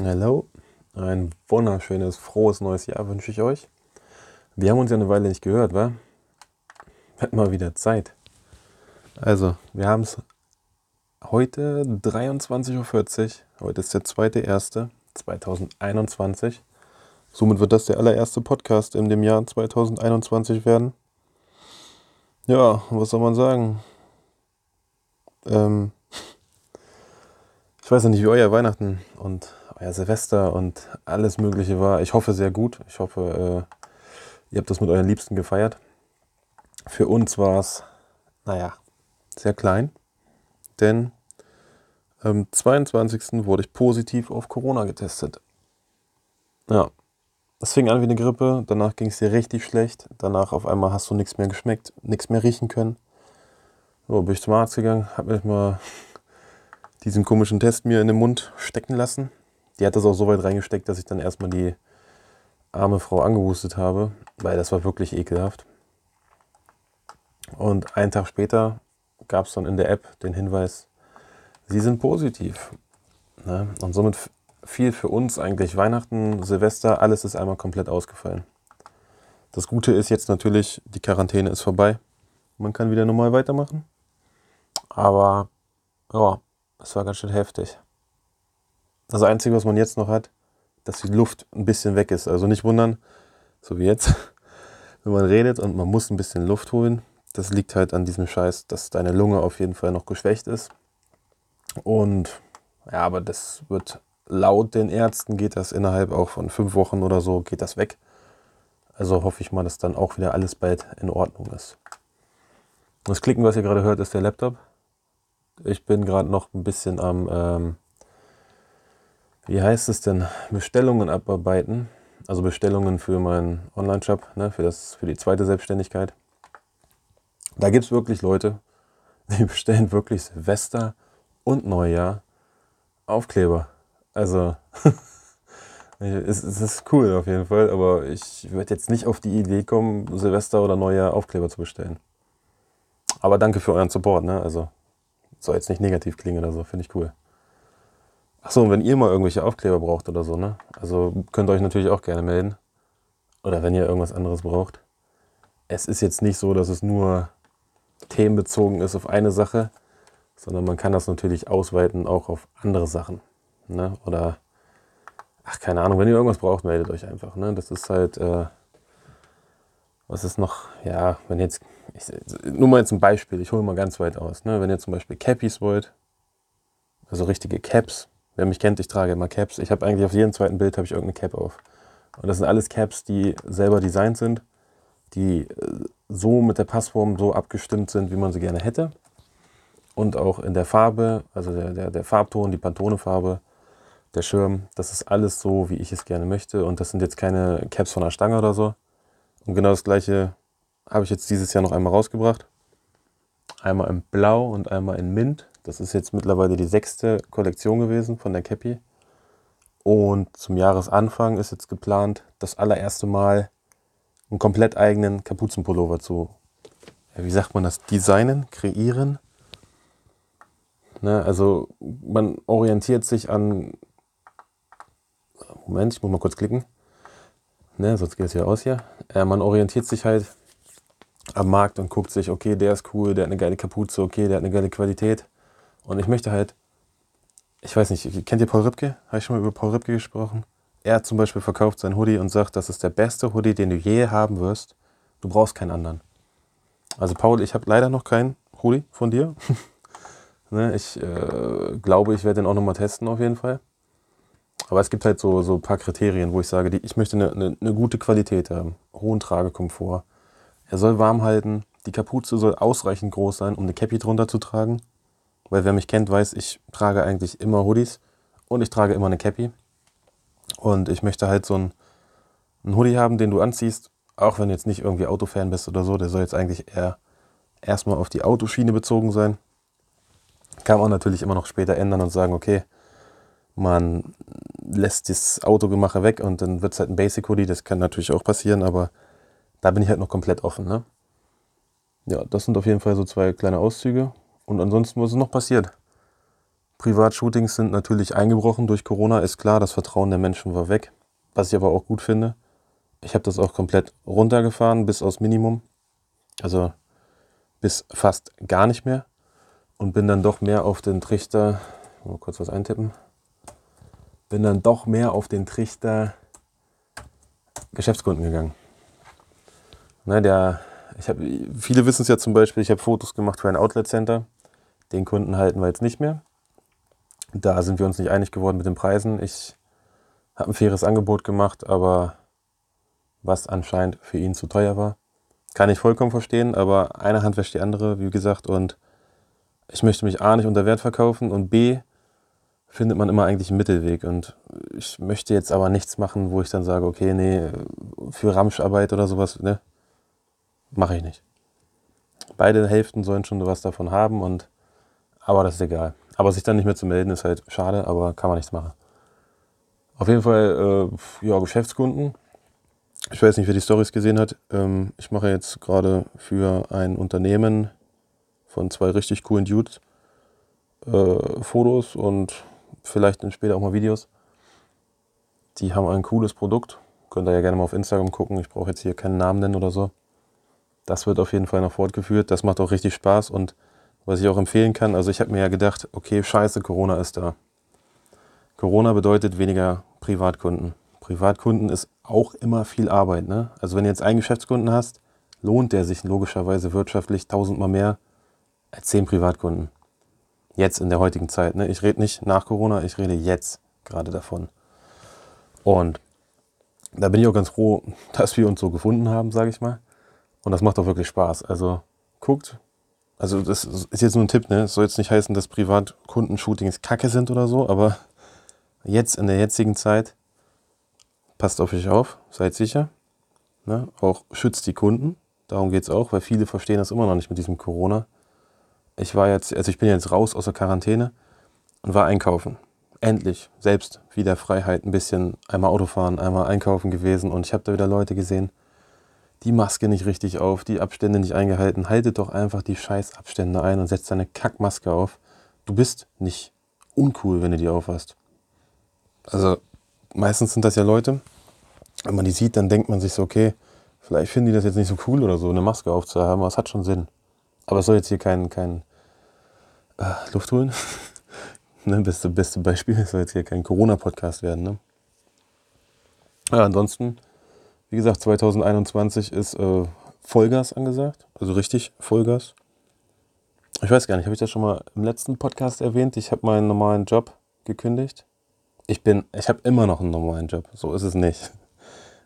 Hallo, ein wunderschönes, frohes neues Jahr wünsche ich euch. Wir haben uns ja eine Weile nicht gehört, wa? Wird mal wieder Zeit. Also, wir haben es heute 23.40 Uhr. Heute ist der 2.1.2021. Somit wird das der allererste Podcast in dem Jahr 2021 werden. Ja, was soll man sagen? Ähm, ich weiß ja nicht, wie euer Weihnachten und euer Silvester und alles Mögliche war. Ich hoffe sehr gut. Ich hoffe, äh, ihr habt das mit euren Liebsten gefeiert. Für uns war es, naja, sehr klein, denn am 22. wurde ich positiv auf Corona getestet. Ja, es fing an wie eine Grippe, danach ging es dir richtig schlecht, danach auf einmal hast du nichts mehr geschmeckt, nichts mehr riechen können. So, bin ich zum Arzt gegangen, habe mir mal diesen komischen Test mir in den Mund stecken lassen. Die hat das auch so weit reingesteckt, dass ich dann erstmal die arme Frau angehustet habe, weil das war wirklich ekelhaft. Und einen Tag später gab es dann in der App den Hinweis, Sie sind positiv. Ne? Und somit fiel für uns eigentlich Weihnachten, Silvester, alles ist einmal komplett ausgefallen. Das Gute ist jetzt natürlich, die Quarantäne ist vorbei. Man kann wieder normal weitermachen. Aber ja, es war ganz schön heftig. Das Einzige, was man jetzt noch hat, dass die Luft ein bisschen weg ist. Also nicht wundern, so wie jetzt, wenn man redet und man muss ein bisschen Luft holen. Das liegt halt an diesem Scheiß, dass deine Lunge auf jeden Fall noch geschwächt ist. Und ja, aber das wird laut den Ärzten geht das innerhalb auch von fünf Wochen oder so, geht das weg. Also hoffe ich mal, dass dann auch wieder alles bald in Ordnung ist. Das Klicken, was ihr gerade hört, ist der Laptop. Ich bin gerade noch ein bisschen am, ähm, wie heißt es denn, Bestellungen abarbeiten. Also Bestellungen für meinen Online-Shop, ne, für, für die zweite Selbstständigkeit. Da gibt es wirklich Leute, die bestellen wirklich Silvester und Neujahr Aufkleber. Also, es, es ist cool auf jeden Fall, aber ich werde jetzt nicht auf die Idee kommen, Silvester oder Neujahr Aufkleber zu bestellen. Aber danke für euren Support, ne? Also, soll jetzt nicht negativ klingen oder so, finde ich cool. Achso, und wenn ihr mal irgendwelche Aufkleber braucht oder so, ne? Also könnt ihr euch natürlich auch gerne melden. Oder wenn ihr irgendwas anderes braucht. Es ist jetzt nicht so, dass es nur themenbezogen ist auf eine Sache, sondern man kann das natürlich ausweiten auch auf andere Sachen. Ne? Oder, ach, keine Ahnung, wenn ihr irgendwas braucht, meldet euch einfach. Ne? Das ist halt, äh, was ist noch, ja, wenn jetzt, ich, nur mal jetzt ein Beispiel, ich hole mal ganz weit aus. Ne? Wenn ihr zum Beispiel Cappies wollt, also richtige Caps, wer mich kennt, ich trage immer Caps. Ich habe eigentlich auf jedem zweiten Bild habe ich irgendeine Cap auf. Und das sind alles Caps, die selber designt sind, die äh, so mit der Passform so abgestimmt sind, wie man sie gerne hätte. Und auch in der Farbe, also der, der, der Farbton, die Pantone-Farbe, der Schirm, das ist alles so, wie ich es gerne möchte. Und das sind jetzt keine Caps von der Stange oder so. Und genau das gleiche habe ich jetzt dieses Jahr noch einmal rausgebracht. Einmal in Blau und einmal in Mint. Das ist jetzt mittlerweile die sechste Kollektion gewesen von der Cappy. Und zum Jahresanfang ist jetzt geplant, das allererste Mal einen komplett eigenen Kapuzenpullover zu, wie sagt man das, designen, kreieren. Ne, also man orientiert sich an Moment, ich muss mal kurz klicken. Ne, sonst geht es ja aus hier. Äh, man orientiert sich halt am Markt und guckt sich, okay, der ist cool, der hat eine geile Kapuze, okay, der hat eine geile Qualität. Und ich möchte halt, ich weiß nicht, kennt ihr Paul Ripke? Habe ich schon mal über Paul Ripke gesprochen? Er zum Beispiel verkauft sein Hoodie und sagt, das ist der beste Hoodie, den du je haben wirst. Du brauchst keinen anderen. Also Paul, ich habe leider noch keinen Hoodie von dir. ne, ich äh, glaube, ich werde den auch nochmal testen auf jeden Fall. Aber es gibt halt so, so ein paar Kriterien, wo ich sage, die, ich möchte eine, eine, eine gute Qualität haben, hohen Tragekomfort. Er soll warm halten, die Kapuze soll ausreichend groß sein, um eine Cappy drunter zu tragen. Weil wer mich kennt, weiß, ich trage eigentlich immer Hoodies und ich trage immer eine Cappy. Und ich möchte halt so einen, einen Hoodie haben, den du anziehst, auch wenn du jetzt nicht irgendwie Autofan bist oder so. Der soll jetzt eigentlich eher erstmal auf die Autoschiene bezogen sein. Kann man natürlich immer noch später ändern und sagen, okay, man lässt das Autogemache weg und dann wird es halt ein Basic Hoodie. Das kann natürlich auch passieren, aber da bin ich halt noch komplett offen. Ne? Ja, das sind auf jeden Fall so zwei kleine Auszüge. Und ansonsten, was ist noch passiert? Privatshootings sind natürlich eingebrochen durch Corona, ist klar, das Vertrauen der Menschen war weg. Was ich aber auch gut finde. Ich habe das auch komplett runtergefahren bis aufs Minimum. Also bis fast gar nicht mehr. Und bin dann doch mehr auf den Trichter, mal kurz was eintippen, bin dann doch mehr auf den Trichter Geschäftskunden gegangen. Ne, der, ich hab, viele wissen es ja zum Beispiel, ich habe Fotos gemacht für ein Outlet Center. Den Kunden halten wir jetzt nicht mehr. Da sind wir uns nicht einig geworden mit den Preisen. Ich habe ein faires Angebot gemacht, aber was anscheinend für ihn zu teuer war. Kann ich vollkommen verstehen, aber eine Hand wäscht die andere, wie gesagt, und ich möchte mich A nicht unter Wert verkaufen und B findet man immer eigentlich einen Mittelweg. Und ich möchte jetzt aber nichts machen, wo ich dann sage, okay, nee, für Ramscharbeit oder sowas, ne, mache ich nicht. Beide Hälften sollen schon was davon haben und aber das ist egal. Aber sich dann nicht mehr zu melden, ist halt schade, aber kann man nichts machen. Auf jeden Fall, äh, ja, Geschäftskunden. Ich weiß nicht, wer die Stories gesehen hat. Ähm, ich mache jetzt gerade für ein Unternehmen von zwei richtig coolen Dudes äh, Fotos und vielleicht später auch mal Videos. Die haben ein cooles Produkt. Könnt ihr ja gerne mal auf Instagram gucken. Ich brauche jetzt hier keinen Namen nennen oder so. Das wird auf jeden Fall noch fortgeführt. Das macht auch richtig Spaß und was ich auch empfehlen kann, also ich habe mir ja gedacht, okay, scheiße, Corona ist da. Corona bedeutet weniger Privatkunden. Privatkunden ist auch immer viel Arbeit. Ne? Also wenn du jetzt einen Geschäftskunden hast, lohnt der sich logischerweise wirtschaftlich tausendmal mehr als zehn Privatkunden. Jetzt in der heutigen Zeit. Ne? Ich rede nicht nach Corona, ich rede jetzt gerade davon. Und da bin ich auch ganz froh, dass wir uns so gefunden haben, sage ich mal. Und das macht auch wirklich Spaß. Also guckt, also das ist jetzt nur ein Tipp, ne? Es soll jetzt nicht heißen, dass Privatkundenshootings kacke sind oder so, aber jetzt in der jetzigen Zeit passt auf euch auf, seid sicher. Ne? Auch schützt die Kunden. Darum geht es auch, weil viele verstehen das immer noch nicht mit diesem Corona. Ich war jetzt, also ich bin jetzt raus aus der Quarantäne und war einkaufen. Endlich selbst wieder Freiheit, ein bisschen einmal Autofahren, einmal einkaufen gewesen und ich habe da wieder Leute gesehen, die Maske nicht richtig auf, die Abstände nicht eingehalten. Haltet doch einfach die scheiß Abstände ein und setzt deine Kackmaske auf. Du bist nicht uncool, wenn du die aufhast. Also meistens sind das ja Leute, wenn man die sieht, dann denkt man sich so, okay, vielleicht finden die das jetzt nicht so cool oder so, eine Maske aufzuhaben, aber es hat schon Sinn. Aber es soll jetzt hier kein, kein äh, Luft holen. ne, beste, beste Beispiel, es soll jetzt hier kein Corona-Podcast werden. Ne? Ja, ansonsten wie gesagt, 2021 ist äh, Vollgas angesagt, also richtig Vollgas. Ich weiß gar nicht, habe ich das schon mal im letzten Podcast erwähnt? Ich habe meinen normalen Job gekündigt. Ich bin, ich habe immer noch einen normalen Job, so ist es nicht.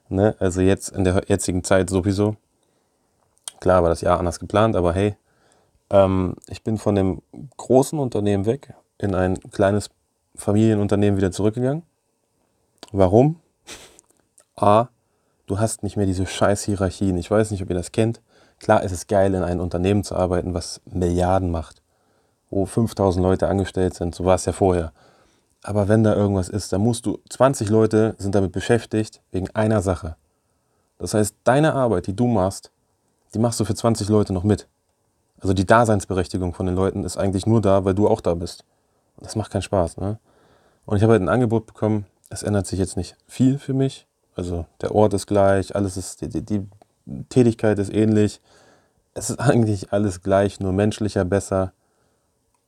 Ne? Also jetzt in der jetzigen Zeit sowieso. Klar war das Jahr anders geplant, aber hey, ähm, ich bin von dem großen Unternehmen weg in ein kleines Familienunternehmen wieder zurückgegangen. Warum? A, du hast nicht mehr diese scheiß Hierarchien. Ich weiß nicht, ob ihr das kennt. Klar ist es geil, in einem Unternehmen zu arbeiten, was Milliarden macht, wo 5000 Leute angestellt sind. So war es ja vorher. Aber wenn da irgendwas ist, dann musst du, 20 Leute sind damit beschäftigt wegen einer Sache. Das heißt, deine Arbeit, die du machst, die machst du für 20 Leute noch mit. Also die Daseinsberechtigung von den Leuten ist eigentlich nur da, weil du auch da bist. Das macht keinen Spaß. Ne? Und ich habe halt ein Angebot bekommen, es ändert sich jetzt nicht viel für mich, also der Ort ist gleich, alles ist, die, die Tätigkeit ist ähnlich. Es ist eigentlich alles gleich, nur menschlicher, besser.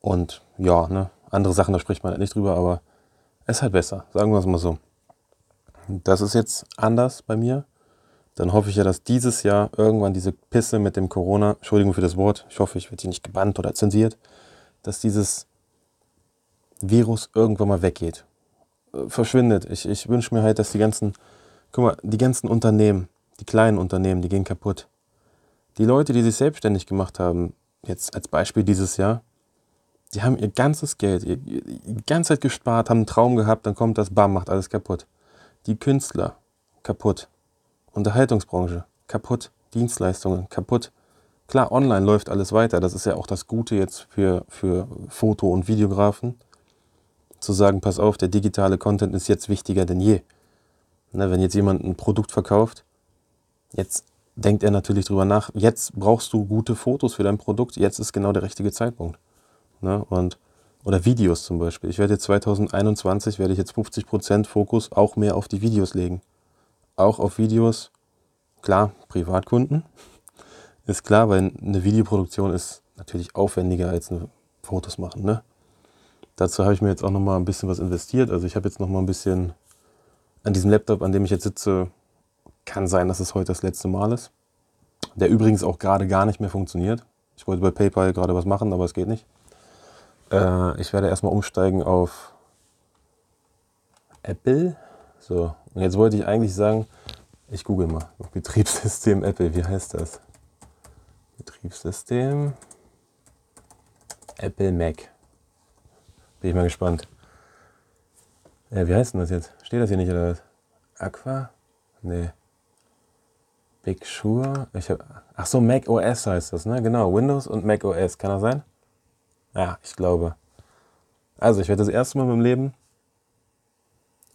Und ja, ne, andere Sachen, da spricht man halt nicht drüber, aber es ist halt besser, sagen wir es mal so. Das ist jetzt anders bei mir. Dann hoffe ich ja, dass dieses Jahr irgendwann diese Pisse mit dem Corona, Entschuldigung für das Wort, ich hoffe, ich werde hier nicht gebannt oder zensiert, dass dieses Virus irgendwann mal weggeht. Äh, verschwindet. Ich, ich wünsche mir halt, dass die ganzen Guck mal, die ganzen Unternehmen, die kleinen Unternehmen, die gehen kaputt. Die Leute, die sich selbstständig gemacht haben, jetzt als Beispiel dieses Jahr, die haben ihr ganzes Geld, ihr, die ganze Zeit gespart, haben einen Traum gehabt, dann kommt das Bam, macht alles kaputt. Die Künstler, kaputt. Unterhaltungsbranche, kaputt. Dienstleistungen, kaputt. Klar, online läuft alles weiter. Das ist ja auch das Gute jetzt für, für Foto- und Videografen. Zu sagen, pass auf, der digitale Content ist jetzt wichtiger denn je. Ne, wenn jetzt jemand ein Produkt verkauft, jetzt denkt er natürlich drüber nach, jetzt brauchst du gute Fotos für dein Produkt, jetzt ist genau der richtige Zeitpunkt. Ne? Und Oder Videos zum Beispiel. Ich werde jetzt 2021, werde ich jetzt 50% Fokus auch mehr auf die Videos legen. Auch auf Videos, klar, Privatkunden. Ist klar, weil eine Videoproduktion ist natürlich aufwendiger als eine Fotos machen. Ne? Dazu habe ich mir jetzt auch nochmal ein bisschen was investiert. Also ich habe jetzt nochmal ein bisschen an diesem Laptop, an dem ich jetzt sitze, kann sein, dass es heute das letzte Mal ist. Der übrigens auch gerade gar nicht mehr funktioniert. Ich wollte bei PayPal gerade was machen, aber es geht nicht. Äh, ich werde erstmal umsteigen auf Apple. So, und jetzt wollte ich eigentlich sagen, ich google mal. Betriebssystem Apple, wie heißt das? Betriebssystem Apple Mac. Bin ich mal gespannt. Äh, wie heißt denn das jetzt? Steht das hier nicht oder was? Aqua? Nee. Big Sure? Ich hab, ach so, Mac OS heißt das, ne? Genau, Windows und Mac OS. Kann das sein? Ja, ich glaube. Also, ich werde das erste Mal in meinem Leben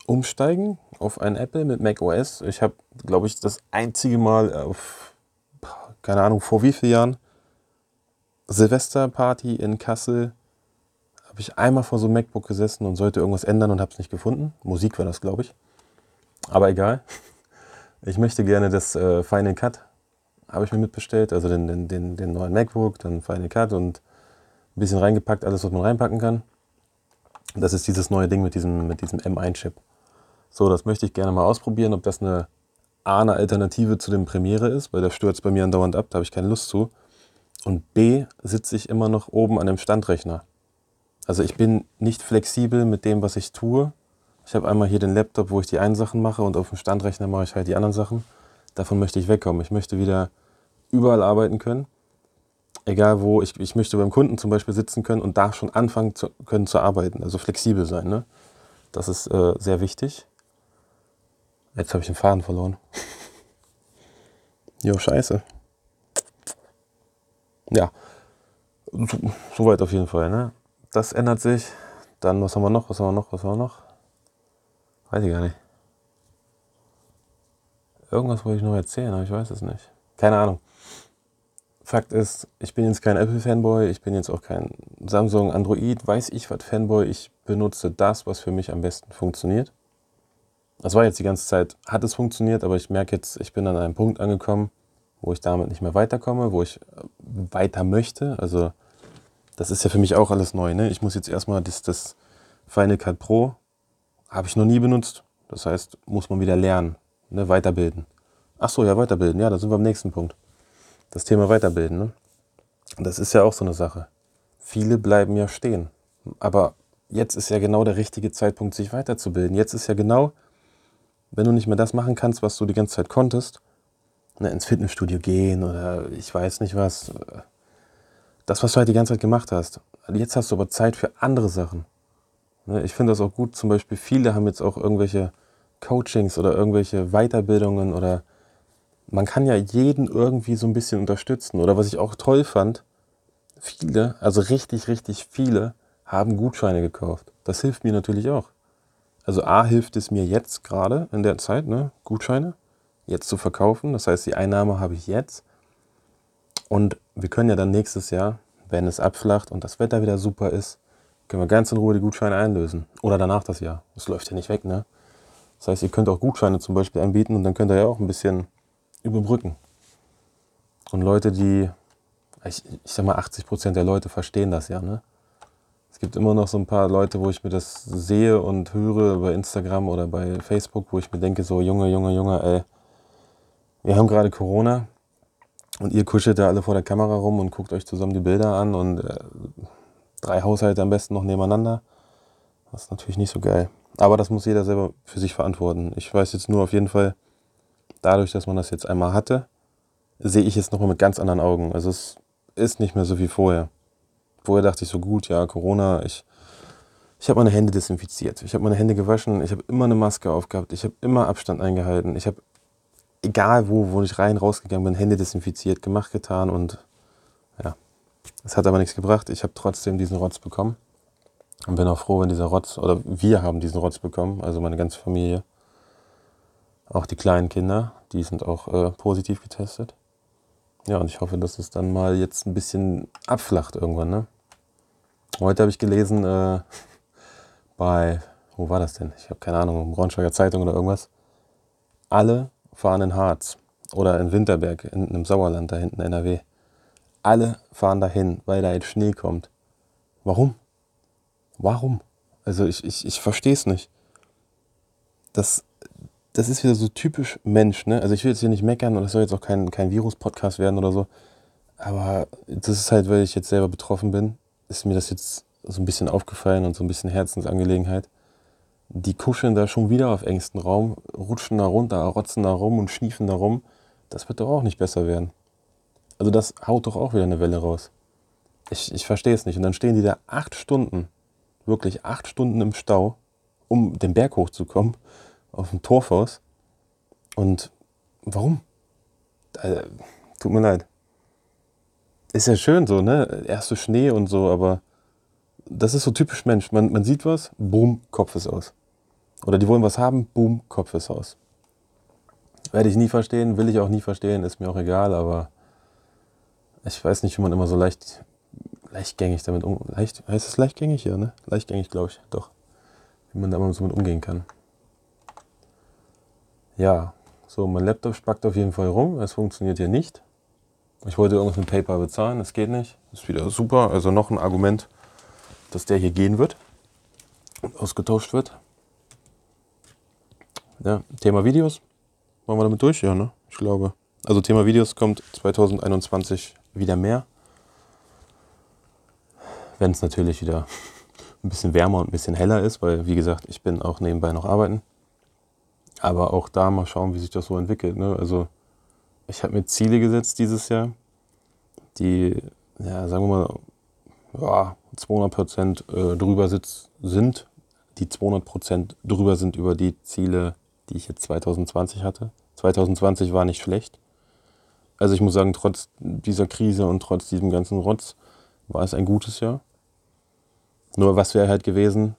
umsteigen auf ein Apple mit Mac OS. Ich habe, glaube ich, das einzige Mal auf, keine Ahnung, vor wie vielen Jahren, Silvesterparty in Kassel, habe ich einmal vor so einem MacBook gesessen und sollte irgendwas ändern und habe es nicht gefunden. Musik war das, glaube ich. Aber egal. Ich möchte gerne das äh, Final Cut, habe ich mir mitbestellt, also den, den, den, den neuen MacBook, dann Final Cut und ein bisschen reingepackt, alles, was man reinpacken kann. Das ist dieses neue Ding mit diesem, mit diesem M1-Chip. So, das möchte ich gerne mal ausprobieren, ob das eine A, eine Alternative zu dem Premiere ist, weil der stürzt bei mir andauernd ab, da habe ich keine Lust zu. Und B, sitze ich immer noch oben an dem Standrechner. Also ich bin nicht flexibel mit dem, was ich tue. Ich habe einmal hier den Laptop, wo ich die einen Sachen mache und auf dem Standrechner mache ich halt die anderen Sachen. Davon möchte ich wegkommen. Ich möchte wieder überall arbeiten können egal wo, ich, ich möchte beim Kunden zum Beispiel sitzen können und da schon anfangen zu, können zu arbeiten, also flexibel sein. Ne? Das ist äh, sehr wichtig. Jetzt habe ich den Faden verloren. jo, scheiße. Ja, soweit so auf jeden Fall. Ne? Das ändert sich. Dann, was haben wir noch? Was haben wir noch? Was haben wir noch? Weiß ich gar nicht. Irgendwas wollte ich noch erzählen, aber ich weiß es nicht. Keine Ahnung. Fakt ist, ich bin jetzt kein Apple-Fanboy, ich bin jetzt auch kein Samsung, Android, weiß ich was Fanboy. Ich benutze das, was für mich am besten funktioniert. Das war jetzt die ganze Zeit, hat es funktioniert, aber ich merke jetzt, ich bin an einem Punkt angekommen, wo ich damit nicht mehr weiterkomme, wo ich weiter möchte. Also das ist ja für mich auch alles neu. Ne? Ich muss jetzt erstmal das, das Final Cut Pro, habe ich noch nie benutzt. Das heißt, muss man wieder lernen, ne? weiterbilden. Ach so, ja, weiterbilden. Ja, da sind wir am nächsten Punkt das Thema Weiterbilden. Ne? Das ist ja auch so eine Sache. Viele bleiben ja stehen. Aber jetzt ist ja genau der richtige Zeitpunkt, sich weiterzubilden. Jetzt ist ja genau, wenn du nicht mehr das machen kannst, was du die ganze Zeit konntest, ne, ins Fitnessstudio gehen oder ich weiß nicht was, das, was du halt die ganze Zeit gemacht hast. Jetzt hast du aber Zeit für andere Sachen. Ne, ich finde das auch gut, zum Beispiel viele haben jetzt auch irgendwelche Coachings oder irgendwelche Weiterbildungen oder man kann ja jeden irgendwie so ein bisschen unterstützen. Oder was ich auch toll fand, viele, also richtig, richtig viele, haben Gutscheine gekauft. Das hilft mir natürlich auch. Also A hilft es mir jetzt gerade in der Zeit, ne, Gutscheine jetzt zu verkaufen. Das heißt, die Einnahme habe ich jetzt. Und wir können ja dann nächstes Jahr, wenn es abflacht und das Wetter wieder super ist, können wir ganz in Ruhe die Gutscheine einlösen. Oder danach das Jahr. Das läuft ja nicht weg, ne? Das heißt, ihr könnt auch Gutscheine zum Beispiel anbieten und dann könnt ihr ja auch ein bisschen überbrücken. Und Leute, die, ich, ich sag mal, 80 Prozent der Leute verstehen das ja. Ne? Es gibt immer noch so ein paar Leute, wo ich mir das sehe und höre bei Instagram oder bei Facebook, wo ich mir denke, so Junge, Junge, Junge, ey, wir haben gerade Corona und ihr kuschelt da alle vor der Kamera rum und guckt euch zusammen die Bilder an und äh, drei Haushalte am besten noch nebeneinander. Das ist natürlich nicht so geil. Aber das muss jeder selber für sich verantworten. Ich weiß jetzt nur auf jeden Fall, dadurch, dass man das jetzt einmal hatte, sehe ich es nochmal mit ganz anderen Augen. Also es ist nicht mehr so wie vorher. Vorher dachte ich so gut, ja, Corona, ich, ich habe meine Hände desinfiziert, ich habe meine Hände gewaschen, ich habe immer eine Maske aufgehabt, ich habe immer Abstand eingehalten, ich habe, egal wo, wo ich rein, rausgegangen bin, Hände desinfiziert, gemacht, getan und ja, es hat aber nichts gebracht. Ich habe trotzdem diesen Rotz bekommen und bin auch froh, wenn dieser Rotz, oder wir haben diesen Rotz bekommen, also meine ganze Familie. Auch die kleinen Kinder, die sind auch äh, positiv getestet. Ja, und ich hoffe, dass es dann mal jetzt ein bisschen abflacht irgendwann. Ne? Heute habe ich gelesen, äh, bei, wo war das denn? Ich habe keine Ahnung, Braunschweiger Zeitung oder irgendwas. Alle fahren in Harz oder in Winterberg, in einem Sauerland da hinten, NRW. Alle fahren dahin, weil da jetzt Schnee kommt. Warum? Warum? Also ich, ich, ich verstehe es nicht. Das, das ist wieder so typisch Mensch, ne? Also ich will jetzt hier nicht meckern und das soll jetzt auch kein, kein Virus-Podcast werden oder so. Aber das ist halt, weil ich jetzt selber betroffen bin, ist mir das jetzt so ein bisschen aufgefallen und so ein bisschen Herzensangelegenheit. Die kuscheln da schon wieder auf engstem Raum, rutschen da runter, rotzen da rum und schniefen da rum. Das wird doch auch nicht besser werden. Also das haut doch auch wieder eine Welle raus. Ich, ich verstehe es nicht. Und dann stehen die da acht Stunden, wirklich acht Stunden im Stau, um den Berg hochzukommen, auf dem Torfhaus. Und warum? Äh, tut mir leid. Ist ja schön so, ne? Erste Schnee und so, aber das ist so typisch Mensch. Man, man sieht was, boom, Kopf ist aus. Oder die wollen was haben, boom, Kopf ist aus. Werde ich nie verstehen, will ich auch nie verstehen, ist mir auch egal, aber ich weiß nicht, wie man immer so leicht, leichtgängig damit um. Leicht, heißt es leichtgängig? Ja, ne? Leichtgängig, glaube ich, doch. Wie man da immer so mit umgehen kann. Ja, so, mein Laptop spackt auf jeden Fall rum. Es funktioniert hier nicht. Ich wollte irgendwas mit PayPal bezahlen, das geht nicht. Das ist wieder super. Also noch ein Argument, dass der hier gehen wird und ausgetauscht wird. Ja, Thema Videos. Machen wir damit durch? Ja, ne? Ich glaube. Also Thema Videos kommt 2021 wieder mehr. Wenn es natürlich wieder ein bisschen wärmer und ein bisschen heller ist, weil wie gesagt, ich bin auch nebenbei noch arbeiten. Aber auch da mal schauen, wie sich das so entwickelt. Ne? Also ich habe mir Ziele gesetzt dieses Jahr, die, ja, sagen wir mal, ja, 200 Prozent äh, drüber sitz, sind, die 200 Prozent drüber sind über die Ziele, die ich jetzt 2020 hatte. 2020 war nicht schlecht. Also ich muss sagen, trotz dieser Krise und trotz diesem ganzen Rotz war es ein gutes Jahr. Nur was wäre halt gewesen,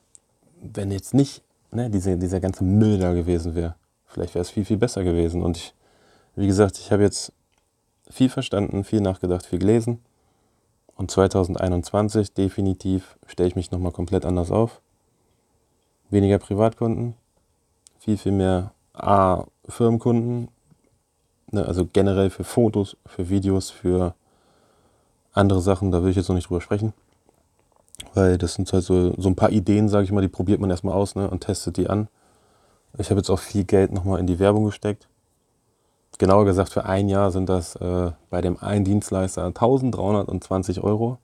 wenn jetzt nicht ne, diese, dieser ganze Müll da gewesen wäre. Vielleicht wäre es viel, viel besser gewesen. Und ich, wie gesagt, ich habe jetzt viel verstanden, viel nachgedacht, viel gelesen. Und 2021 definitiv stelle ich mich nochmal komplett anders auf. Weniger Privatkunden, viel, viel mehr A, Firmenkunden, ne, also generell für Fotos, für Videos, für andere Sachen, da will ich jetzt noch nicht drüber sprechen. Weil das sind halt so, so ein paar Ideen, sage ich mal, die probiert man erstmal aus ne, und testet die an. Ich habe jetzt auch viel Geld nochmal in die Werbung gesteckt. Genauer gesagt, für ein Jahr sind das äh, bei dem einen Dienstleister 1320 Euro.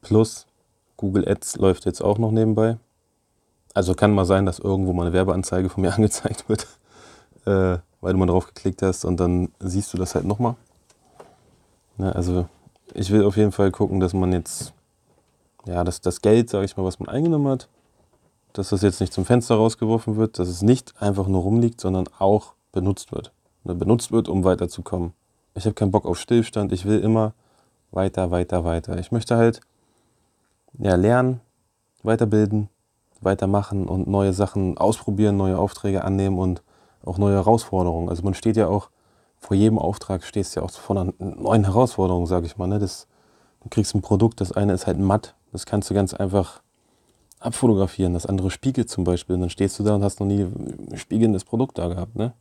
Plus Google Ads läuft jetzt auch noch nebenbei. Also kann mal sein, dass irgendwo mal eine Werbeanzeige von mir angezeigt wird, äh, weil du mal drauf geklickt hast und dann siehst du das halt nochmal. Ja, also ich will auf jeden Fall gucken, dass man jetzt ja, dass das Geld, sage ich mal, was man eingenommen hat, dass das jetzt nicht zum Fenster rausgeworfen wird, dass es nicht einfach nur rumliegt, sondern auch benutzt wird. Oder benutzt wird, um weiterzukommen. Ich habe keinen Bock auf Stillstand, ich will immer weiter, weiter, weiter. Ich möchte halt ja, lernen, weiterbilden, weitermachen und neue Sachen ausprobieren, neue Aufträge annehmen und auch neue Herausforderungen. Also man steht ja auch vor jedem Auftrag stehst ja auch vor einer neuen Herausforderung, sage ich mal. Ne? Das, du kriegst ein Produkt, das eine ist halt matt, das kannst du ganz einfach abfotografieren. Das andere spiegelt zum Beispiel. Und dann stehst du da und hast noch nie ein spiegelndes Produkt da gehabt. Ne?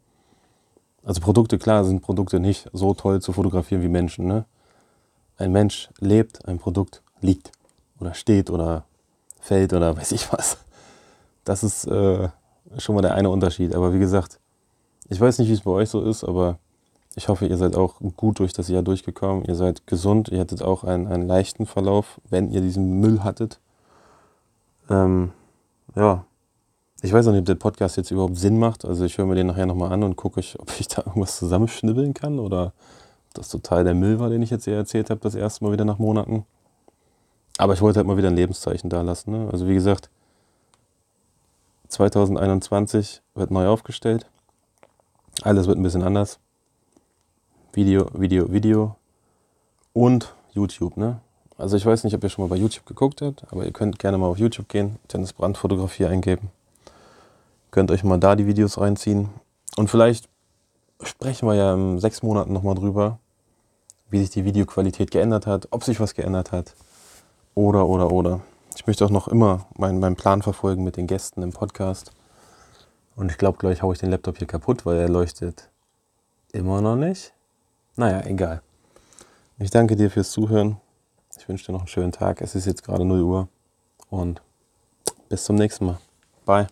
Also Produkte, klar, sind Produkte nicht so toll zu fotografieren wie Menschen. Ne? Ein Mensch lebt, ein Produkt liegt oder steht oder fällt oder weiß ich was. Das ist äh, schon mal der eine Unterschied. Aber wie gesagt, ich weiß nicht, wie es bei euch so ist, aber ich hoffe, ihr seid auch gut durch das Jahr durchgekommen. Ihr seid gesund. Ihr hattet auch einen, einen leichten Verlauf, wenn ihr diesen Müll hattet. Ähm, ja, ich weiß auch nicht, ob der Podcast jetzt überhaupt Sinn macht. Also ich höre mir den nachher nochmal an und gucke, ob ich da irgendwas zusammenschnibbeln kann oder ob das total der Müll war, den ich jetzt hier erzählt habe, das erste Mal wieder nach Monaten. Aber ich wollte halt mal wieder ein Lebenszeichen da lassen. Ne? Also wie gesagt, 2021 wird neu aufgestellt. Alles wird ein bisschen anders. Video, Video, Video und YouTube. Ne? Also ich weiß nicht, ob ihr schon mal bei YouTube geguckt habt, aber ihr könnt gerne mal auf YouTube gehen, Dennis Brandt Fotografie eingeben. Könnt euch mal da die Videos reinziehen. Und vielleicht sprechen wir ja in sechs Monaten nochmal drüber, wie sich die Videoqualität geändert hat, ob sich was geändert hat. Oder, oder, oder. Ich möchte auch noch immer meinen, meinen Plan verfolgen mit den Gästen im Podcast. Und ich glaube, gleich haue ich den Laptop hier kaputt, weil er leuchtet immer noch nicht. Naja, egal. Ich danke dir fürs Zuhören. Ich wünsche dir noch einen schönen Tag. Es ist jetzt gerade 0 Uhr und bis zum nächsten Mal. Bye.